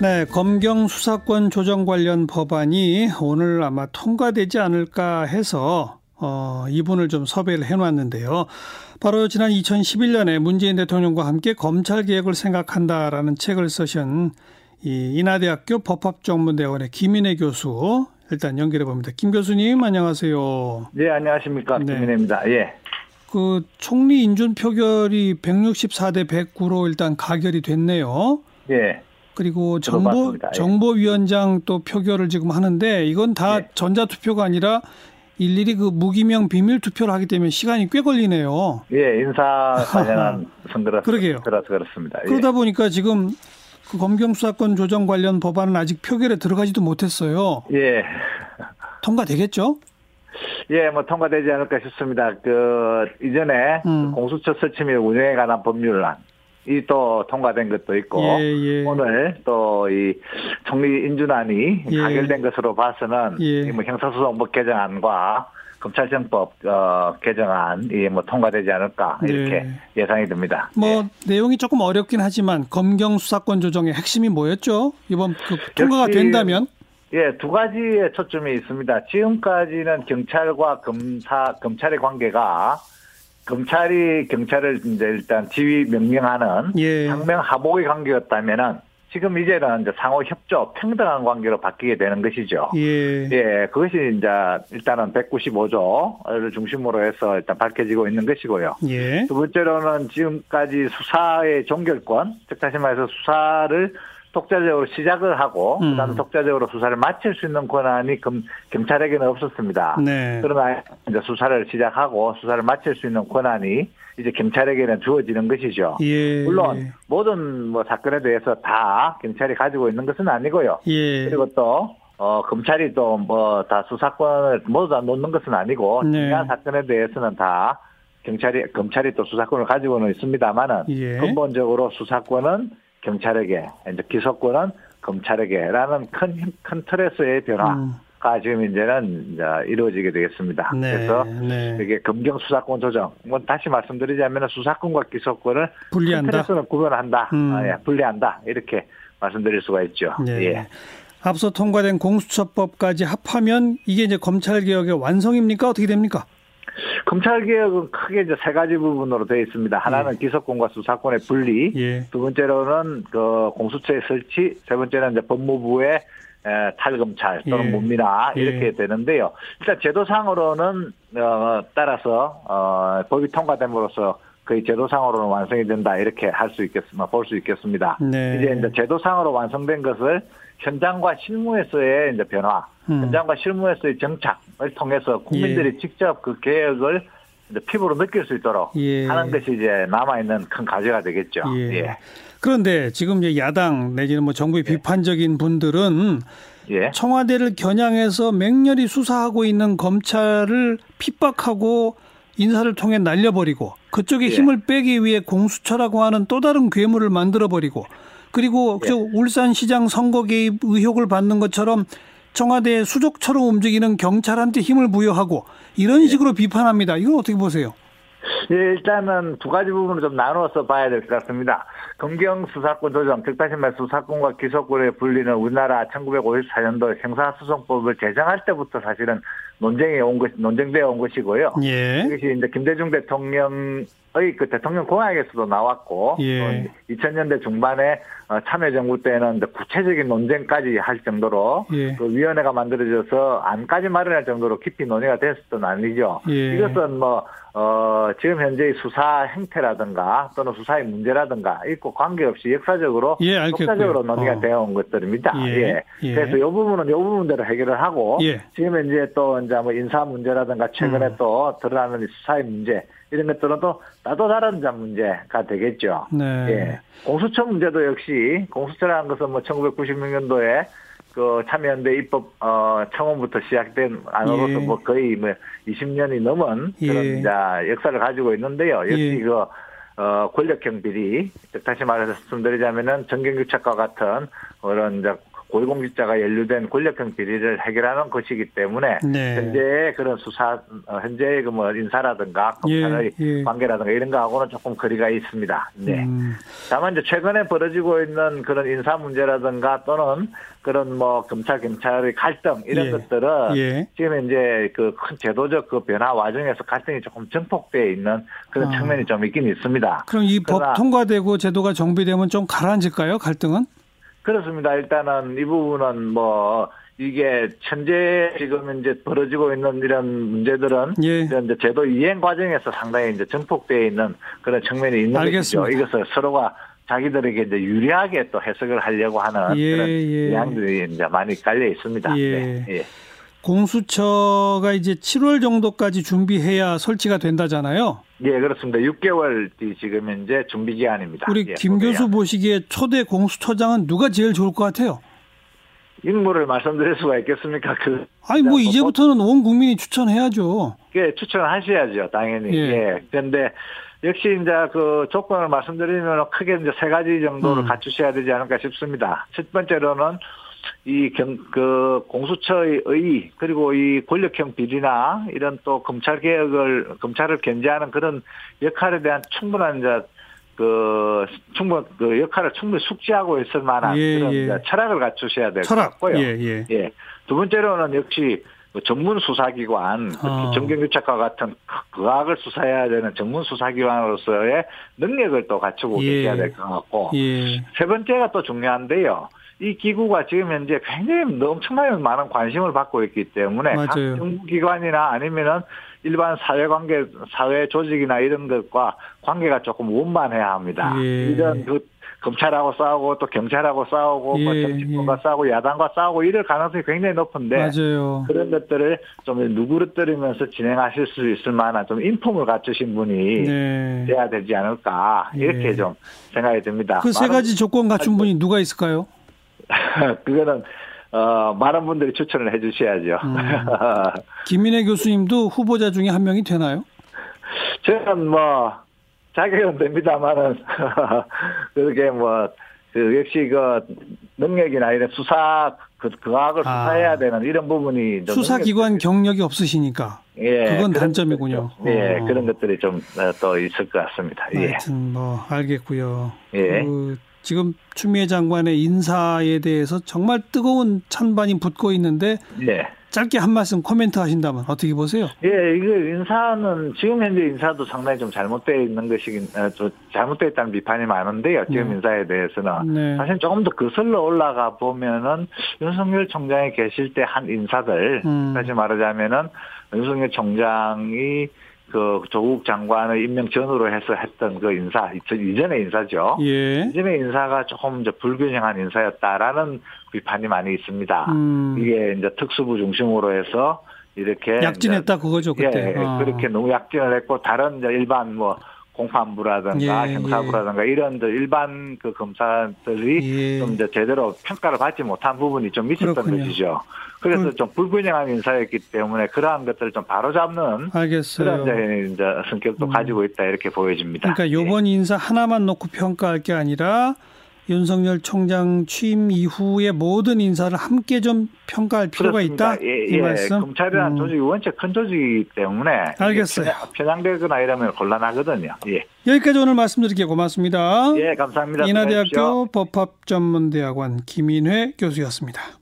네, 검경 수사권 조정 관련 법안이 오늘 아마 통과되지 않을까 해서 어, 이분을 좀 섭외를 해놨는데요. 바로 지난 2011년에 문재인 대통령과 함께 검찰 개혁을 생각한다라는 책을 쓰신 이 인하대학교 법학전문대원의 김인혜 교수 일단 연결해 봅니다. 김 교수님 안녕하세요. 네, 안녕하십니까. 네. 김인혜입니다. 예. 그 총리 인준 표결이 164대 109로 일단 가결이 됐네요. 예. 그리고 정보 예. 정보위원장 또 표결을 지금 하는데 이건 다 예. 전자투표가 아니라 일일이 그 무기명 비밀 투표를 하기 때문에 시간이 꽤 걸리네요. 예, 인사 관련한 선거라 그러게요. 그래서 그렇습니다. 예. 그러다 보니까 지금 그 검경 수사권 조정 관련 법안은 아직 표결에 들어가지도 못했어요. 예. 통과되겠죠? 예, 뭐 통과되지 않을까 싶습니다. 그 이전에 음. 공수처 설치 및 운영에 관한 법률안 이 또 통과된 것도 있고 예, 예. 오늘 또 이 총리 인준안이 예. 가결된 것으로 봐서는 예. 뭐 형사소송법 개정안과 검찰청법 어, 개정안 이 뭐 통과되지 않을까 이렇게 네. 예상이 듭니다. 뭐 네. 내용이 조금 어렵긴 하지만 검경 수사권 조정의 핵심이 뭐였죠? 이번 그 통과가 된다면 예, 두 가지의 초점이 있습니다. 지금까지는 경찰과 검사, 검찰의 관계가 검찰이 경찰을 이제 일단 지휘 명령하는 예. 상명 하복의 관계였다면은 지금 이제는 이제 상호 협조 평등한 관계로 바뀌게 되는 것이죠. 예. 예, 그것이 이제 일단은 195조를 중심으로 해서 일단 밝혀지고 있는 것이고요. 예. 두 번째로는 지금까지 수사의 종결권, 즉 다시 말해서 수사를 독자적으로 시작을 하고 음. 그다음에 독자적으로 수사를 마칠 수 있는 권한이 검, 경찰에게는 없었습니다. 네. 그러나 이제 수사를 시작하고 수사를 마칠 수 있는 권한이 이제 경찰에게는 주어지는 것이죠. 예. 물론 모든 뭐 사건에 대해서 다 경찰이 가지고 있는 것은 아니고요. 예. 그리고 또 어, 검찰이 또 뭐 다 수사권을 모두 다 놓는 것은 아니고 네. 중요한 사건에 대해서는 다 경찰이 검찰이 또 수사권을 가지고는 있습니다만은 예. 근본적으로 수사권은 경찰에게 이제 기소권은 검찰에게라는 큰 큰 틀에서의 변화. 음. 가 지금 이제는 이제 이루어지게 되겠습니다. 네, 그래서 네. 이게 검경 수사권 조정. 뭐 다시 말씀드리자면 수사권과 기소권을 분리한다. 틀에서는 구분한다. 음. 아, 예, 분리한다. 이렇게 말씀드릴 수가 있죠. 네. 예. 앞서 통과된 공수처법까지 합하면 이게 이제 검찰 개혁의 완성입니까? 어떻게 됩니까? 검찰 개혁은 크게 이제 세 가지 부분으로 되어 있습니다. 하나는 예. 기소권과 수사권의 분리, 예. 두 번째로는 그 공수처의 설치, 세 번째는 이제 법무부의 탈검찰 또는 예. 문민화 예. 이렇게 예. 되는데요. 일단 제도상으로는 어, 따라서 어, 법이 통과됨으로써 거의 제도상으로는 완성이 된다 이렇게 할 수 있겠습니다. 볼 수 있겠습니다. 네. 이제 이제 제도상으로 완성된 것을 현장과 실무에서의 이제 변화, 음. 현장과 실무에서의 정착을 통해서 국민들이 예. 직접 그 계획을 피부로 느낄 수 있도록 예. 하는 것이 이제 남아 있는 큰 과제가 되겠죠. 예. 예. 그런데 지금 이제 야당 내지는 뭐 정부의 예. 비판적인 분들은 예. 청와대를 겨냥해서 맹렬히 수사하고 있는 검찰을 핍박하고 인사를 통해 날려버리고 그쪽에 예. 힘을 빼기 위해 공수처라고 하는 또 다른 괴물을 만들어버리고 그리고 예. 울산시장 선거 개입 의혹을 받는 것처럼 청와대 수족처럼 움직이는 경찰한테 힘을 부여하고 이런 예. 식으로 비판합니다. 이건 어떻게 보세요? 예, 일단은 두 가지 부분을 좀 나누어서 봐야 될 것 같습니다. 검경 수사권 조정, 즉 다시 말해 수사권과 기소권에 불리는 우리나라 1954년도 형사소송법을 제정할 때부터 사실은 논쟁에 온 것, 논쟁되어 온 것이고요. 예. 이것이 이제 김대중 대통령 의그 대통령 공약에서도 나왔고, 예. 2000년대 중반에 어, 참여정부 때는 구체적인 논쟁까지 할 정도로 예. 그 위원회가 만들어져서 안까지 마련할 정도로 깊이 논의가 됐었던 아니죠. 예. 이것은 뭐 어, 지금 현재의 수사 행태라든가 또는 수사의 문제라든가 있고 관계없이 역사적으로 예, 역사적으로 논의가 어. 되어 온 것들입니다. 예. 예. 예. 그래서 이 부분은 이 부분대로 해결을 하고 예. 지금 현재 또 이제 뭐 인사 문제라든가 최근에 음. 또 드러나는 수사의 문제 이런 것들은 또 나도 다른 문제가 되겠죠. 네. 예. 공수처 문제도 역시 공수처라는 것은 뭐 1996년도에 그 참여연대 입법 어 청원부터 시작된 안으로서 예. 뭐 거의 뭐 20년이 넘은 예. 그런 예. 자 역사를 가지고 있는데요. 역시 예. 그 어, 권력형 비리, 다시 말해서 말씀드리자면은 정경유착과 같은 그런 이제 고위공직자가 연루된 권력형 비리를 해결하는 것이기 때문에 네. 현재의 그런 수사 어, 현재의 그 뭐 인사라든가 검찰의 예, 예. 관계라든가 이런 거하고는 조금 거리가 있습니다. 네. 음. 다만 이제 최근에 벌어지고 있는 그런 인사 문제라든가 또는 그런 뭐 검찰 경찰의 갈등 이런 예. 것들은 예. 지금 이제 그 큰 제도적 그 변화 과정에서 갈등이 조금 증폭돼 있는 그런 아. 측면이 좀 있긴 있습니다. 그럼 이 법 통과되고 제도가 정비되면 좀 가라앉을까요? 갈등은? 그렇습니다. 일단은 이 부분은 뭐 이게 현재 지금 이제 벌어지고 있는 이런 문제들은 예. 이런 이제 제도 이행 과정에서 상당히 이제 증폭되어 있는 그런 측면이 있는 알겠습니다. 것이죠. 이것을 서로가 자기들에게 이제 유리하게 또 해석을 하려고 하는 예, 그런 예. 양들이 이제 많이 깔려 있습니다. 예. 네. 예. 공수처가 이제 7월 정도까지 준비해야 설치가 된다잖아요. 예, 그렇습니다. 6개월 지금 이제 준비 기한입니다. 우리 예, 김 교수 보시기에 초대 공수처장은 누가 제일 좋을 것 같아요? 인물을 말씀드릴 수가 있겠습니까? 그 아니 뭐 이제부터는 온 국민이 추천해야죠. 예, 추천하셔야죠, 당연히. 예. 예. 그런데 역시 이제 그 조건을 말씀드리면 크게 이제 세 가지 정도를 음. 갖추셔야 되지 않을까 싶습니다. 첫 번째로는 이 경, 그 공수처의 의 그리고 이 권력형 비리나 이런 또 검찰 개혁을 검찰을 견제하는 그런 역할에 대한 충분한 이제 그 충분 그 역할을 충분히 숙지하고 있을 만한 예, 그런 예. 철학을 갖추셔야 될 것 같고요. 예, 예. 예. 두 번째로는 역시 그 전문 수사기관, 어. 정경유착과 같은 과학을 수사해야 되는 전문 수사기관으로서의 능력을 또 갖추고 예. 계셔야 될 것 같고 예. 세 번째가 또 중요한데요. 이 기구가 지금 현재 굉장히 엄청나게 많은 관심을 받고 있기 때문에 맞아요. 각 정부기관이나 아니면은 일반 사회관계, 사회 조직이나 이런 것과 관계가 조금 원만해야 합니다. 예. 이런 그 검찰하고 싸우고 또 경찰하고 싸우고 뭐 예, 뭐 정치권과 예. 싸우고 야당과 싸우고 이럴 가능성이 굉장히 높은데 맞아요. 그런 것들을 좀 누구르뜨리면서 진행하실 수 있을 만한 좀 인품을 갖추신 분이 네. 돼야 되지 않을까 이렇게 예. 좀 생각이 듭니다. 그 세 가지 조건 갖춘 분이 누가 있을까요? 그거는 어, 많은 분들이 추천을 해 주셔야죠. 음. 김민혜 교수님도 후보자 중에 한 명이 되나요? 저는 뭐 자격은 됩니다만은 그렇게 뭐 그 역시 그 능력이나 이런 수사 그 과학을 아. 수사해야 되는 이런 부분이 수사기관 경력이 없으시니까 예 그건 단점이군요. 좀, 예 어. 그런 것들이 좀또 어, 있을 것 같습니다. 예. 하여튼 뭐 알겠고요. 예. 그 지금 추미애 장관의 인사에 대해서 정말 뜨거운 찬반이 붙고 있는데 네. 짧게 한 말씀 코멘트 하신다면 어떻게 보세요? 예, 이거 인사는 지금 현재 인사도 상당히 좀 잘못되어 있는 것이긴 어, 좀 잘못되어 있다는 비판이 많은데요. 지금 네. 인사에 대해서는 네. 사실 조금 더 거슬러 올라가 보면은 윤석열 총장이 계실 때 한 인사들 음. 다시 말하자면은 윤석열 총장이 그 조국 장관의 임명 전으로 해서 했던 그 인사 이전의 인사죠. 예. 이전의 인사가 조금 이제 불균형한 인사였다라는 비판이 많이 있습니다. 음. 이게 이제 특수부 중심으로 해서 이렇게 약진했다 그거죠 그때. 예, 아. 그렇게 너무 약진을 했고 다른 일반 뭐 공판부라든가 예, 형사부라든가 예. 이런 일반 그 검사들이 예. 좀 이제 제대로 평가를 받지 못한 부분이 좀 있었던 그렇군요. 것이죠. 그래서 그, 좀 불균형한 인사였기 때문에 그러한 것들을 좀 바로잡는 알겠어요. 그런 이제 성격도 음. 가지고 있다 이렇게 보여집니다. 그러니까 요번 예. 인사 하나만 놓고 평가할 게 아니라 윤석열 총장 취임 이후의 모든 인사를 함께 좀 평가할 필요가 그렇습니다. 있다. 예, 이 예. 말씀. 검찰이라는 음. 조직이 원체 큰 조직이기 때문에 알겠어요. 편향되거나 이러면 곤란하거든요. 예. 여기까지 오늘 말씀드리게 고맙습니다. 예, 감사합니다. 인하대학교 법학전문대학원 김인회 교수였습니다.